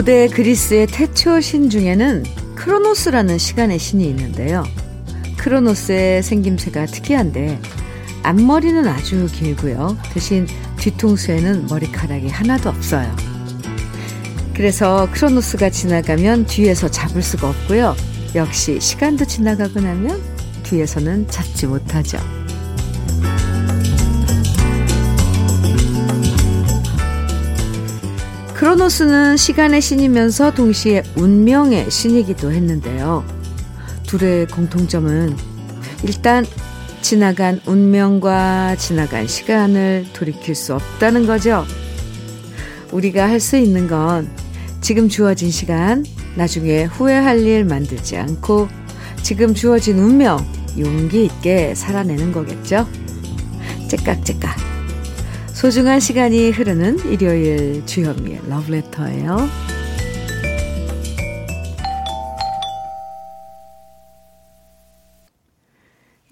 고대 그리스의 태초 신 중에는 크로노스라는 시간의 신이 있는데요. 크로노스의 생김새가 특이한데 앞머리는 아주 길고요. 대신 뒤통수에는 머리카락이 하나도 없어요. 그래서 크로노스가 지나가면 뒤에서 잡을 수가 없고요. 역시 시간도 지나가고 나면 뒤에서는 잡지 못하죠. 크로노스는 시간의 신이면서 동시에 운명의 신이기도 했는데요. 둘의 공통점은 일단 지나간 운명과 지나간 시간을 돌이킬 수 없다는 거죠. 우리가 할 수 있는 건 지금 주어진 시간, 나중에 후회할 일 만들지 않고 지금 주어진 운명, 용기 있게 살아내는 거겠죠. 째깍째깍. 소중한 시간이 흐르는 일요일 주현미의 러브레터예요.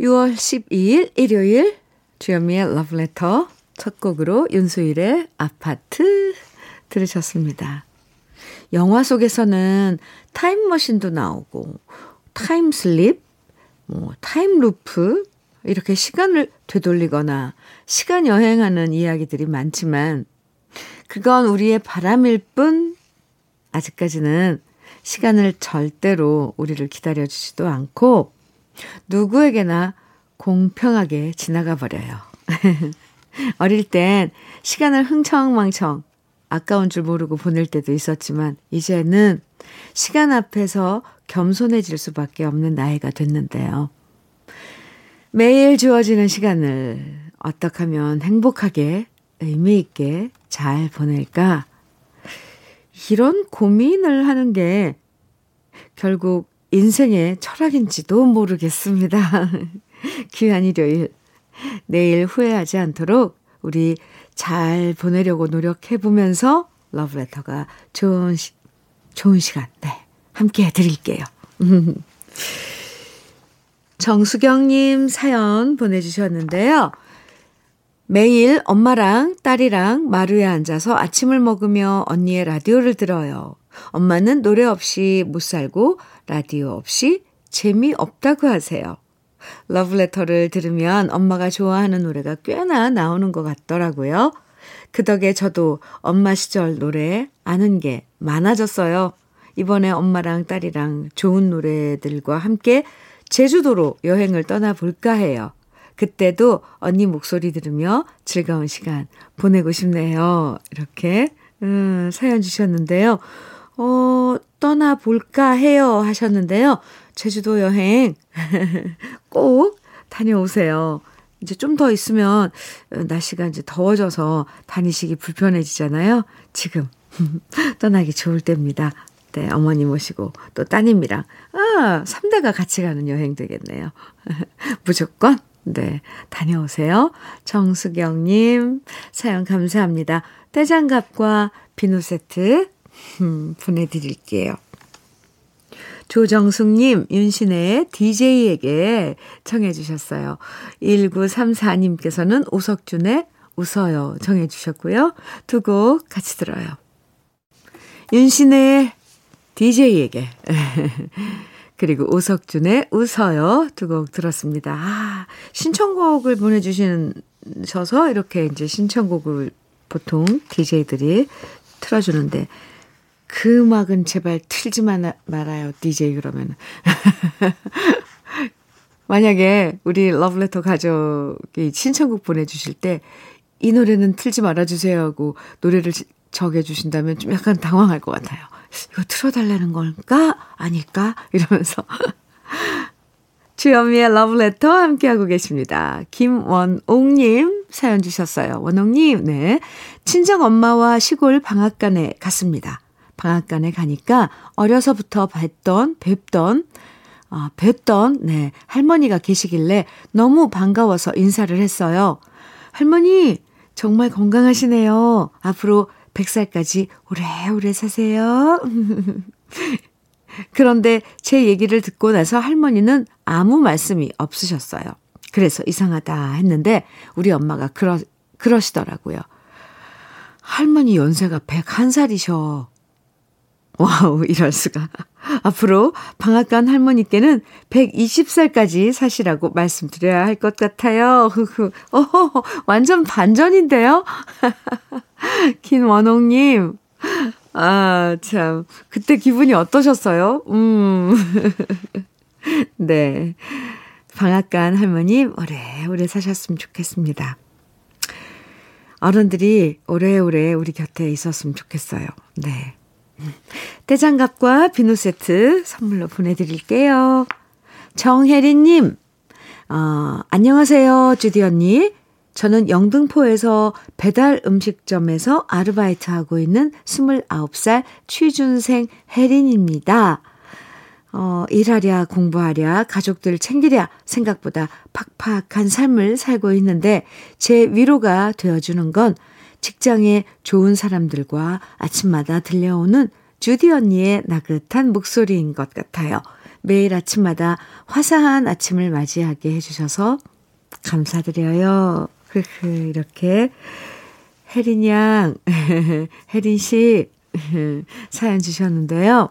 6월 12일 일요일 주현미의 러브레터 첫 곡으로 윤수일의 아파트 들으셨습니다. 영화 속에서는 타임머신도 나오고 time slip, 뭐 time loop 이렇게 시간을 되돌리거나 시간 여행하는 이야기들이 많지만 그건 우리의 바람일 뿐 아직까지는 시간을 절대로 우리를 기다려주지도 않고 누구에게나 공평하게 지나가 버려요. 어릴 땐 시간을 흥청망청 아까운 줄 모르고 보낼 때도 있었지만 이제는 시간 앞에서 겸손해질 수밖에 없는 나이가 됐는데요. 매일 주어지는 시간을 어떻게 하면 행복하게 의미 있게 잘 보낼까? 이런 고민을 하는 게 결국 인생의 철학인지도 모르겠습니다. 귀한 일요일. 내일 후회하지 않도록 우리 잘 보내려고 노력해 보면서 러브레터가 좋은 시, 좋은 시간 네 함께 해 드릴게요. 정수경님 사연 보내주셨는데요. 매일 엄마랑 딸이랑 마루에 앉아서 아침을 먹으며 언니의 라디오를 들어요. 엄마는 노래 없이 못 살고 라디오 없이 재미없다고 하세요. 러브레터를 들으면 엄마가 좋아하는 노래가 꽤나 나오는 것 같더라고요. 그 덕에 저도 엄마 시절 노래 아는 게 많아졌어요. 이번에 엄마랑 딸이랑 좋은 노래들과 함께 제주도로 여행을 떠나볼까 해요. 그때도 언니 목소리 들으며 즐거운 시간 보내고 싶네요. 이렇게, 음, 사연 주셨는데요. 어, 떠나볼까 해요 하셨는데요. 제주도 여행 꼭 다녀오세요. 이제 좀 더 있으면 날씨가 이제 더워져서 다니시기 불편해지잖아요. 지금 떠나기 좋을 때입니다. 네, 어머니 모시고 또 따님이랑 아, 3대가 같이 가는 여행 되겠네요. 무조건 네, 다녀오세요. 정수경 님 사연 감사합니다. 떼장갑과 비누 세트 음, 보내 드릴게요. 조정숙님, 윤신의 DJ에게 청해주셨어요. 1934님께서는 오석준의 웃어요 청해주셨고요. 두 곡 같이 들어요. 윤신의 DJ에게. 그리고 오석준의 웃어요 두 곡 들었습니다. 아, 신청곡을 보내주셔서 이렇게 이제 신청곡을 보통 DJ들이 틀어주는데 그 음악은 제발 틀지 말아요, DJ 그러면. 만약에 우리 러브레터 가족이 신청곡 보내주실 때 이 노래는 틀지 말아주세요 하고 노래를 적해주신다면 좀 약간 당황할 것 같아요. 이거 틀어달라는 걸까? 아닐까? 이러면서. 주현미의 러브레터 함께하고 계십니다. 김원옥님 사연 주셨어요. 원옥님, 네. 친정 엄마와 시골 방앗간에 갔습니다. 방앗간에 가니까 어려서부터 뵀던, 뵙던, 아, 뵀던, 네, 할머니가 계시길래 너무 반가워서 인사를 했어요. 할머니, 정말 건강하시네요. 앞으로 100살까지 오래오래 사세요. 그런데 제 얘기를 듣고 나서 할머니는 아무 말씀이 없으셨어요. 그래서 이상하다 했는데 우리 엄마가 그러, 그러시더라고요. 할머니 연세가 101살이셔. 와우, 이럴 수가. 앞으로 방앗간 할머니께는 120살까지 사시라고 말씀드려야 할 것 같아요. 어, 완전 반전인데요? 김원홍님, 아, 참. 그때 기분이 어떠셨어요? 음. 네. 방앗간 할머님, 오래오래 사셨으면 좋겠습니다. 어른들이 오래오래 우리 곁에 있었으면 좋겠어요. 네. 떼장갑과 비누 세트 선물로 보내드릴게요. 정혜리님, 어, 안녕하세요, 주디 언니. 저는 영등포에서 배달 음식점에서 아르바이트 하고 있는 29살 취준생 혜린입니다. 어, 일하랴, 공부하랴, 가족들 챙기랴, 생각보다 팍팍한 삶을 살고 있는데 제 위로가 되어주는 건 직장에 좋은 사람들과 아침마다 들려오는 주디 언니의 나긋한 목소리인 것 같아요. 매일 아침마다 화사한 아침을 맞이하게 해주셔서 감사드려요. 이렇게 혜린 양, 혜린 씨 사연 주셨는데요.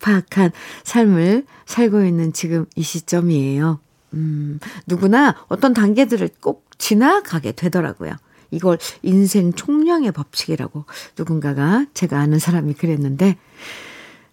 팍팍한 삶을 살고 있는 지금 이 시점이에요. 음, 누구나 어떤 단계들을 꼭 지나가게 되더라고요. 이걸 인생 총량의 법칙이라고 누군가가 제가 아는 사람이 그랬는데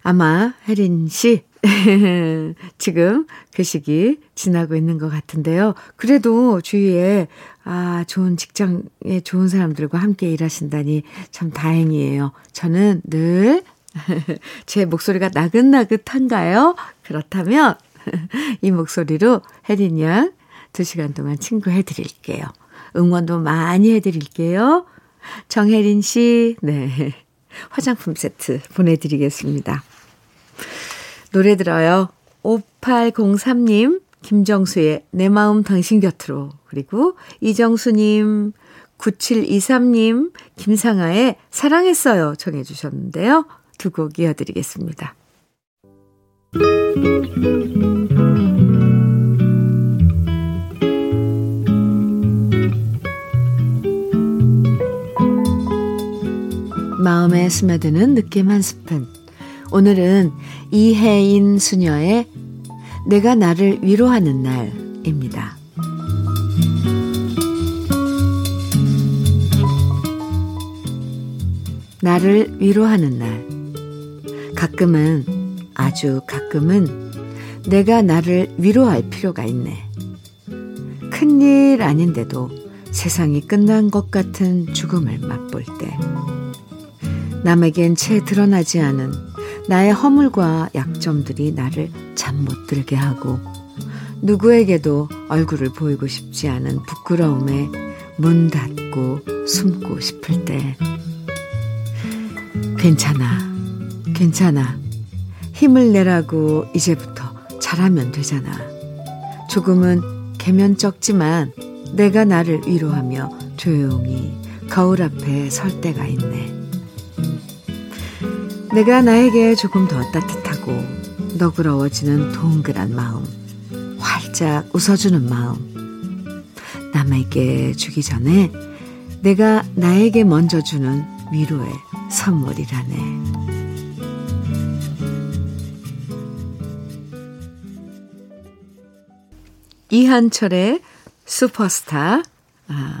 아마 혜린 씨 지금 그 시기 지나고 있는 것 같은데요. 그래도 주위에 아 좋은 직장에 좋은 사람들과 함께 일하신다니 참 다행이에요. 저는 늘 제 목소리가 나긋나긋한가요? 그렇다면 이 목소리로 혜린 양 2시간 동안 친구해 드릴게요. 응원도 많이 해 드릴게요. 정혜린 씨, 네. 화장품 세트 보내드리겠습니다. 노래 들어요. 5803님, 김정수의 내 마음 당신 곁으로. 그리고 이정수님, 9723님, 김상아의 사랑했어요. 정해주셨는데요. 두 곡 이어드리겠습니다. 마음에 스며드는 느낌 한 스푼. 오늘은 이혜인 수녀의 내가 나를 위로하는 날입니다. 나를 위로하는 날. 가끔은, 아주 가끔은 내가 나를 위로할 필요가 있네. 큰일 아닌데도 세상이 끝난 것 같은 죽음을 맛볼 때. 남에겐 채 드러나지 않은 나의 허물과 약점들이 나를 잠 못 들게 하고 누구에게도 얼굴을 보이고 싶지 않은 부끄러움에 문 닫고 숨고 싶을 때 괜찮아. 괜찮아. 힘을 내라고 이제부터 잘하면 되잖아. 조금은 개면쩍지만 내가 나를 위로하며 조용히 거울 앞에 설 때가 있네. 내가 나에게 조금 더 따뜻하고 너그러워지는 동그란 마음, 활짝 웃어주는 마음, 남에게 주기 전에 내가 나에게 먼저 주는 위로의 선물이라네. 이한철의 슈퍼스타. 아,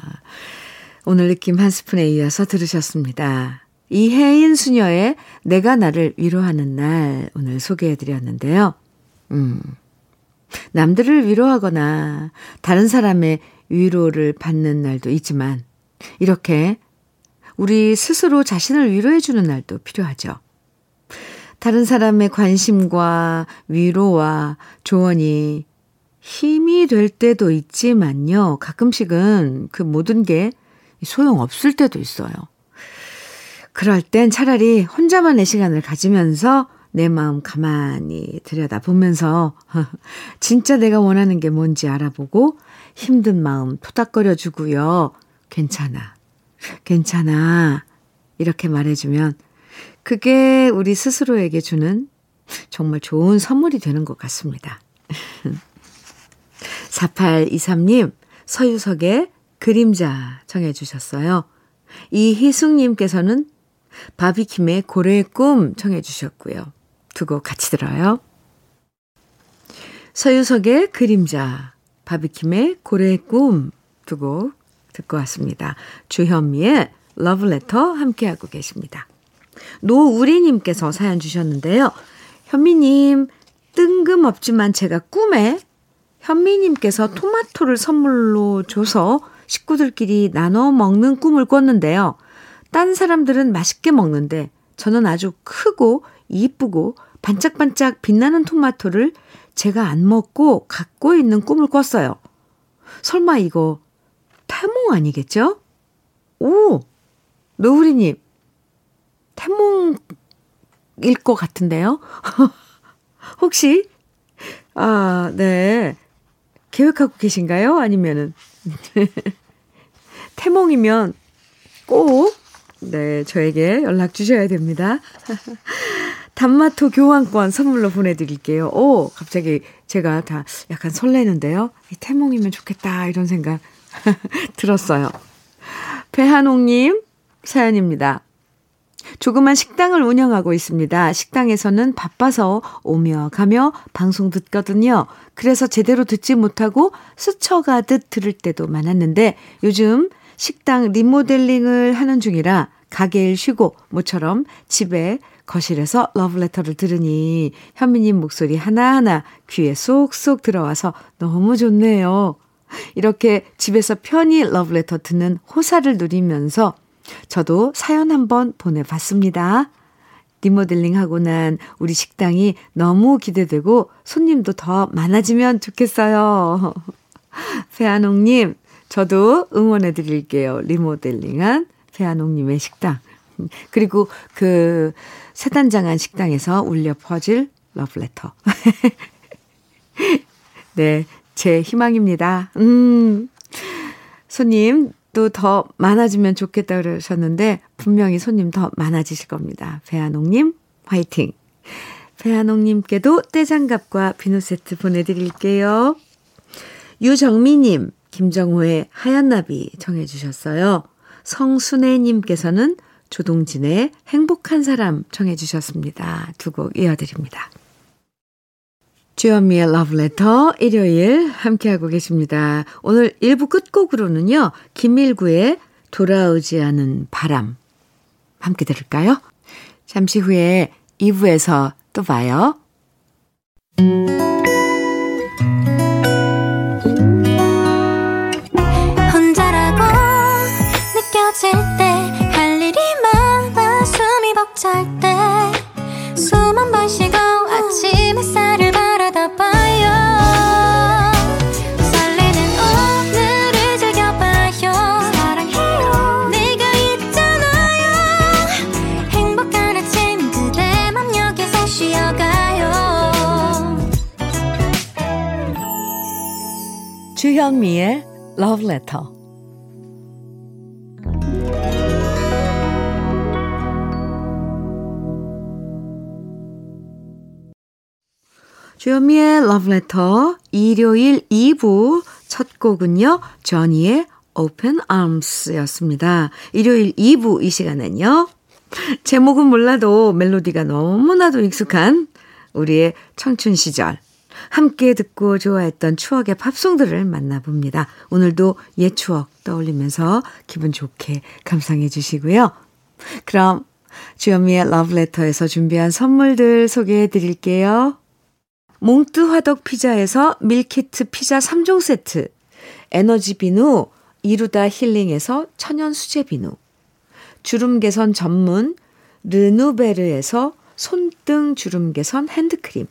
오늘 느낌 한 스푼에 이어서 들으셨습니다. 이혜인 수녀의 내가 나를 위로하는 날 오늘 소개해 드렸는데요. 음. 남들을 위로하거나 다른 사람의 위로를 받는 날도 있지만 이렇게 우리 스스로 자신을 위로해 주는 날도 필요하죠. 다른 사람의 관심과 위로와 조언이 힘이 될 때도 있지만요. 가끔씩은 그 모든 게 소용 없을 때도 있어요. 그럴 땐 차라리 혼자만의 시간을 가지면서 내 마음 가만히 들여다보면서 진짜 내가 원하는 게 뭔지 알아보고 힘든 마음 토닥거려 주고요. 괜찮아. 괜찮아. 이렇게 말해주면 그게 우리 스스로에게 주는 정말 좋은 선물이 되는 것 같습니다. 4823님, 서유석의 그림자 정해 주셨어요. 이희숙님께서는 바비킴의 고래의 꿈 청해 주셨고요. 두 곡 같이 들어요. 서유석의 그림자, 바비킴의 고래의 꿈 두 곡 듣고 왔습니다. 주현미의 러브레터 함께하고 계십니다. 노우리님께서 사연 주셨는데요. 현미님, 뜬금없지만 제가 꿈에 현미님께서 토마토를 선물로 줘서 식구들끼리 나눠 먹는 꿈을 꿨는데요. 딴 사람들은 맛있게 먹는데 저는 아주 크고 이쁘고 반짝반짝 빛나는 토마토를 제가 안 먹고 갖고 있는 꿈을 꿨어요. 설마 이거 태몽 아니겠죠? 오! 노우리님, 태몽일 것 같은데요? 혹시, 아, 네. 계획하고 계신가요? 아니면은, 태몽이면 꼭, 네, 저에게 연락 주셔야 됩니다. 단마토 교환권 선물로 보내드릴게요. 오, 갑자기 제가 다 약간 설레는데요. 이 태몽이면 좋겠다, 이런 생각 들었어요. 배한옥님 사연입니다. 조그만 식당을 운영하고 있습니다. 식당에서는 바빠서 오며 가며 방송 듣거든요. 그래서 제대로 듣지 못하고 스쳐가듯 들을 때도 많았는데 요즘 식당 리모델링을 하는 중이라 가게일 쉬고 모처럼 집에 거실에서 러브레터를 들으니 현미님 목소리 하나하나 귀에 쏙쏙 들어와서 너무 좋네요. 이렇게 집에서 편히 러브레터 듣는 호사를 누리면서 저도 사연 한번 보내봤습니다. 리모델링 하고 난 우리 식당이 너무 기대되고 손님도 더 많아지면 좋겠어요. 배한옥님, 저도 응원해 드릴게요. 리모델링한 배한옥님의 식당. 그리고 그 세단장한 식당에서 울려 퍼질 러브레터. 네, 제 희망입니다. 음, 손님 또 더 많아지면 좋겠다 그러셨는데 분명히 손님 더 많아지실 겁니다. 배한옥님 화이팅. 배한옥님께도 떼장갑과 비누 세트 보내드릴게요. 유정미님, 김정호의 하얀 나비 청해주셨어요. 성순애님께서는 조동진의 행복한 사람 청해 주셨습니다. 두 곡 이어드립니다. 주현미의 러브레터 일요일 함께하고 계십니다. 오늘 1부 끝곡으로는요. 김일구의 돌아오지 않은 바람 함께 들을까요? 잠시 후에 2부에서 또 봐요. Love Letter. 주현미의 Love Letter 일요일 2부 첫 곡은요. 저니의 Open Arms 였습니다. 일요일 2부 이 시간은요. 제목은 몰라도 멜로디가 너무나도 익숙한 우리의 청춘 시절 함께 듣고 좋아했던 추억의 팝송들을 만나봅니다. 오늘도 옛 추억 떠올리면서 기분 좋게 감상해 주시고요. 그럼 주현미의 러브레터에서 준비한 선물들 소개해 드릴게요. 몽뜨 화덕 피자에서 밀키트 피자 3종 세트, 에너지 비누 이루다 힐링에서 천연 수제 비누, 주름 개선 전문 르누베르에서 손등 주름 개선 핸드크림,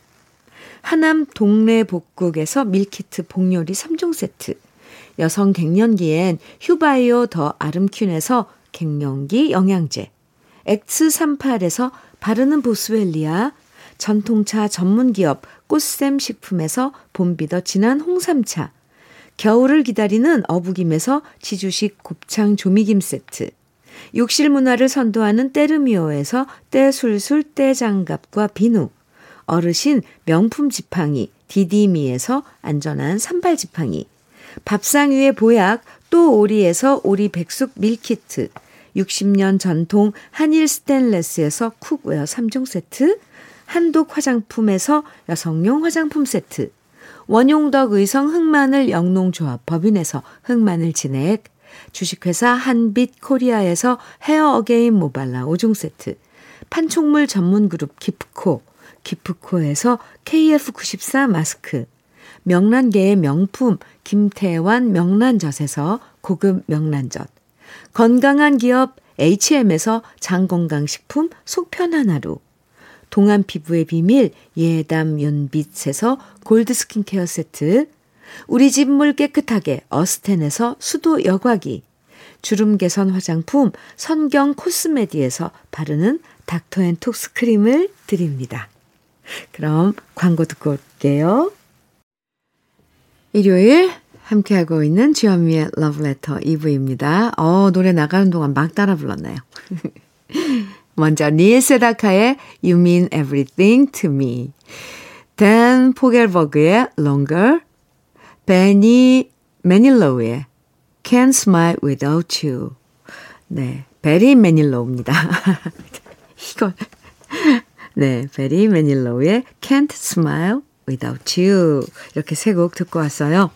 하남 동네 복국에서 밀키트 복요리 3종 세트, 여성 갱년기엔 휴바이오 더 아름퀸에서 갱년기 영양제, X38에서 바르는 보스웰리아, 전통차 전문기업 꽃샘 식품에서 봄비더 진한 홍삼차, 겨울을 기다리는 어부김에서 지주식 곱창 조미김 세트, 욕실 문화를 선도하는 때르미오에서 때술술 때장갑과 비누, 어르신 명품 지팡이 디디미에서 안전한 삼발 지팡이, 밥상 위의 보약 또 오리에서 오리 백숙 밀키트, 60년 전통 한일 스텐레스에서 cookware 3종 세트, 한독 화장품에서 여성용 화장품 세트, 원용덕 의성 흑마늘 영농조합 법인에서 흑마늘 진액, 주식회사 한빛 코리아에서 Hair Again 모발라 5종 세트, 판촉물 전문 그룹 기프코, 기프코에서 KF94 마스크, 명란계의 명품 김태환 명란젓에서 고급 명란젓, 건강한 기업 HM에서 장건강식품 속편한 하루, 동안 피부의 비밀 예담 윤빛에서 골드 스킨케어 세트, 우리 집 물 깨끗하게 어스텐에서 수도 여과기, 주름 개선 화장품 선경 코스메디에서 바르는 닥터앤톡스 크림을 드립니다. 그럼 광고 듣고 올게요. 일요일 함께하고 있는 주현미의 러브레터 2부입니다. 어, 노래 나가는 동안 막 따라 불렀나요? 먼저 닐 세다카의 You Mean Everything to Me 댄 포겔버그의 Longer 베니 매닐로우의 Can't Smile Without You 네, 베리 매닐로우입니다. 이건 네, 베리 매닐로우의 Can't Smile Without You 이렇게 세 곡 듣고 왔어요.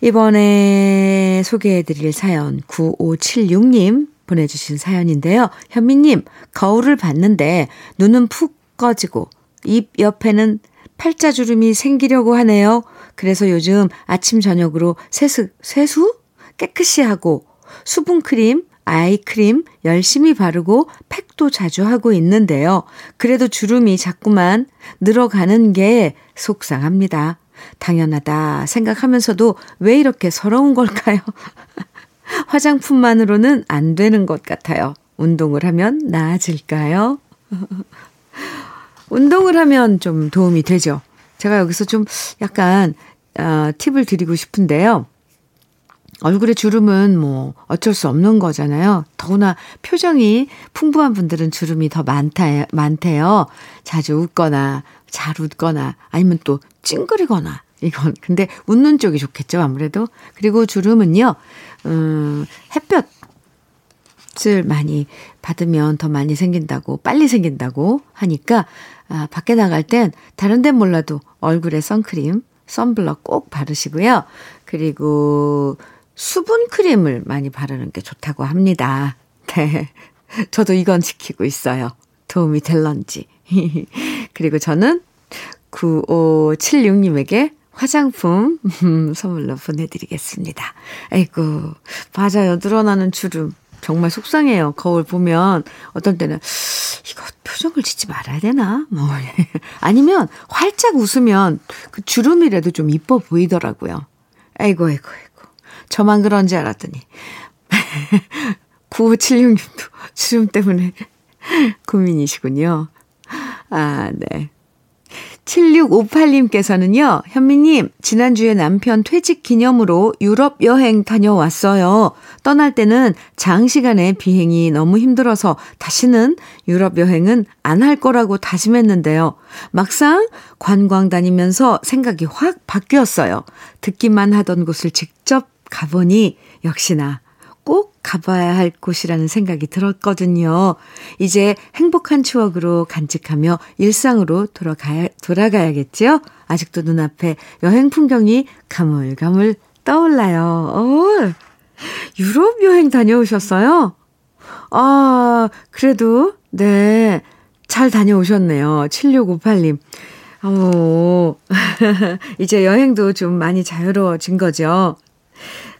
이번에 소개해드릴 사연 9576님 보내주신 사연인데요. 현미님, 거울을 봤는데 눈은 푹 꺼지고 입 옆에는 팔자주름이 생기려고 하네요. 그래서 요즘 아침 저녁으로 세수, 세수? 깨끗이 하고 수분크림, 아이크림 열심히 바르고 팩도 자주 하고 있는데요. 그래도 주름이 자꾸만 늘어가는 게 속상합니다. 당연하다 생각하면서도 왜 이렇게 서러운 걸까요? 화장품만으로는 안 되는 것 같아요. 운동을 하면 나아질까요? 운동을 하면 좀 도움이 되죠. 제가 여기서 좀 약간 어, 팁을 드리고 싶은데요. 얼굴에 주름은 뭐 어쩔 수 없는 거잖아요. 더구나 표정이 풍부한 분들은 주름이 더 많다, 많대요. 자주 웃거나, 잘 웃거나, 아니면 또 찡그리거나, 이건. 근데 웃는 쪽이 좋겠죠, 아무래도. 그리고 주름은요, 음, 햇볕을 많이 받으면 더 많이 생긴다고, 빨리 생긴다고 하니까, 아, 밖에 나갈 땐 다른 데 몰라도 얼굴에 선크림, 선블럭 꼭 바르시고요. 그리고 수분 크림을 많이 바르는 게 좋다고 합니다. 네. 저도 이건 지키고 있어요. 도움이 될런지. 그리고 저는 9576님에게 화장품 선물로 보내드리겠습니다. 아이고, 맞아요. 늘어나는 주름. 정말 속상해요. 거울 보면 어떤 때는 이거 표정을 짓지 말아야 되나? 뭐 아니면 활짝 웃으면 그 주름이라도 좀 이뻐 보이더라고요. 아이고 아이고. 저만 그런지 알았더니 9576님도 주름 때문에 고민이시군요. 아, 네. 7658님께서는요, 현미님, 지난주에 남편 퇴직 기념으로 유럽 여행 다녀왔어요. 떠날 때는 장시간의 비행이 너무 힘들어서 다시는 유럽 여행은 안 할 거라고 다짐했는데요. 막상 관광 다니면서 생각이 확 바뀌었어요. 듣기만 하던 곳을 직접 가보니 역시나 꼭 가봐야 할 곳이라는 생각이 들었거든요. 이제 행복한 추억으로 간직하며 일상으로 돌아가야, 돌아가야겠죠? 아직도 눈앞에 여행 풍경이 가물가물 떠올라요. 오, 유럽 여행 다녀오셨어요? 아, 그래도, 네, 잘 다녀오셨네요. 7658님. 오, 이제 여행도 좀 많이 자유로워진 거죠.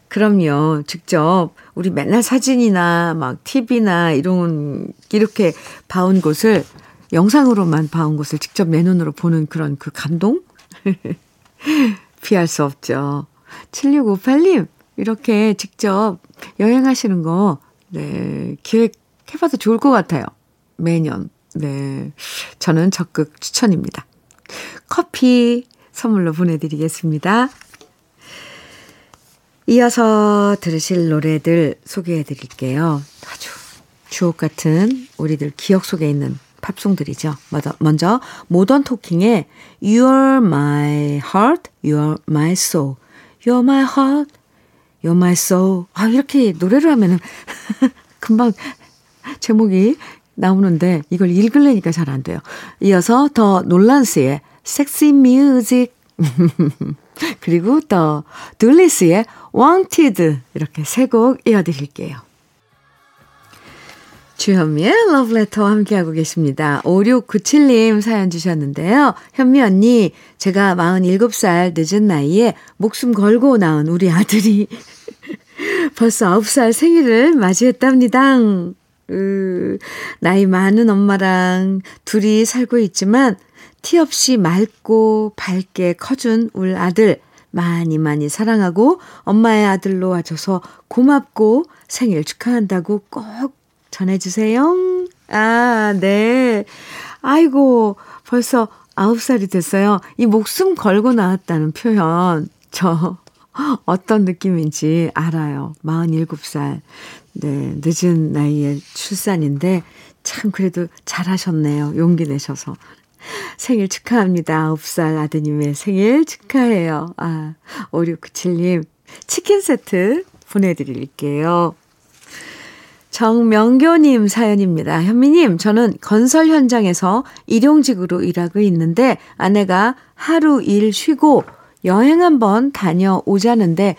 그럼요. 직접 우리 맨날 사진이나 막 TV나 이런 이렇게 봐온 곳을 영상으로만 봐온 곳을 직접 내 눈으로 보는 그런 그 감동 피할 수 없죠. 7658님 이렇게 직접 여행하시는 거 네, 기획해봐도 좋을 것 같아요. 매년. 네. 저는 적극 추천입니다. 커피 선물로 보내드리겠습니다. 이어서 들으실 노래들 소개해 드릴게요. 아주 주옥 같은 우리들 기억 속에 있는 팝송들이죠. 먼저 모던 토킹의 You're my heart, you're my soul. You're my heart, You're my soul. 아, 이렇게 노래를 하면은 금방 제목이 나오는데 이걸 읽으려니까 잘 안 돼요. 이어서 더 놀란스의 섹시 뮤직 그리고 더 둘리스의 Wanted 이렇게 세 곡 이어드릴게요. 주현미의 러브레터와 함께하고 계십니다. 5697님 사연 주셨는데요. 현미 언니, 제가 47살 늦은 나이에 목숨 걸고 낳은 우리 아들이 벌써 9살 생일을 맞이했답니다. 으, 나이 많은 엄마랑 둘이 살고 있지만 티 없이 맑고 밝게 커준 울 아들 많이 많이 사랑하고 엄마의 아들로 와줘서 고맙고 생일 축하한다고 꼭 전해주세요. 아, 네. 아이고, 벌써 아홉 살이 됐어요. 이 목숨 걸고 나왔다는 표현, 저 어떤 느낌인지 알아요. 47살. 네, 늦은 나이에 출산인데, 참 그래도 잘하셨네요. 용기 내셔서. 생일 축하합니다. 9살 아드님의 생일 축하해요. 아, 5697님, 치킨 세트 보내드릴게요. 정명교님 사연입니다. 현미님, 저는 건설 현장에서 일용직으로 일하고 있는데 아내가 하루 일 쉬고 여행 한번 다녀오자는데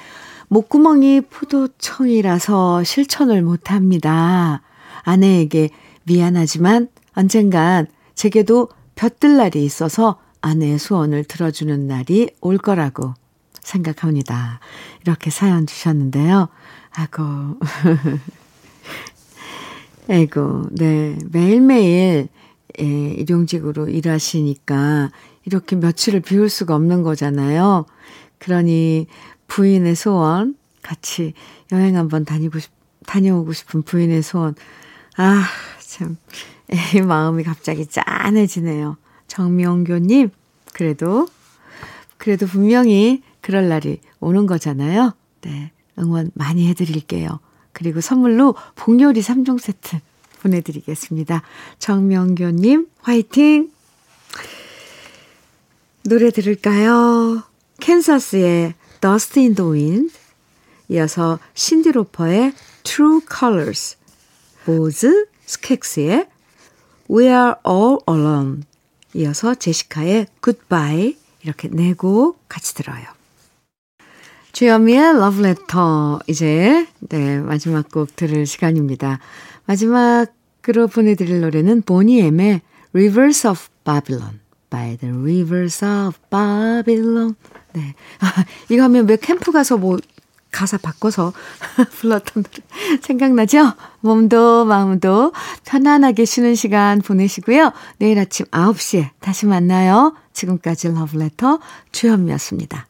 목구멍이 포도청이라서 실천을 못합니다. 아내에게 미안하지만 언젠간 제게도 볕들 날이 있어서 아내의 소원을 들어주는 날이 올 거라고 생각합니다. 이렇게 사연 주셨는데요. 아고. 아이고, 네. 매일매일, 예, 일용직으로 일하시니까 이렇게 며칠을 비울 수가 없는 거잖아요. 그러니 부인의 소원, 같이 여행 한번 다니고 싶, 다녀오고 싶은 부인의 소원. 아, 참. 에 마음이 갑자기 짠해지네요. 정명교님, 그래도, 그래도 분명히 그럴 날이 오는 거잖아요. 네. 응원 많이 해드릴게요. 그리고 선물로 복요리 3종 세트 보내드리겠습니다. 정명교님, 화이팅! 노래 들을까요? 캔사스의 Dust in the Wind, 이어서 신디로퍼의 True Colors, 보즈 스켑스의 We Are All Alone, 이어서 제시카의 Goodbye 이렇게 네 곡 같이 들어요. 주현미의 러브레터 이제 네 마지막 곡 들을 시간입니다. 마지막으로 보내드릴 노래는 보니엠의 Rivers of Babylon by the Rivers of Babylon 네 아, 이거 하면 왜 캠프 가서 뭐 가사 바꿔서 불렀던 노래 생각나죠? 몸도 마음도 편안하게 쉬는 시간 보내시고요. 내일 아침 9시에 다시 만나요. 지금까지 러브레터 주현미였습니다.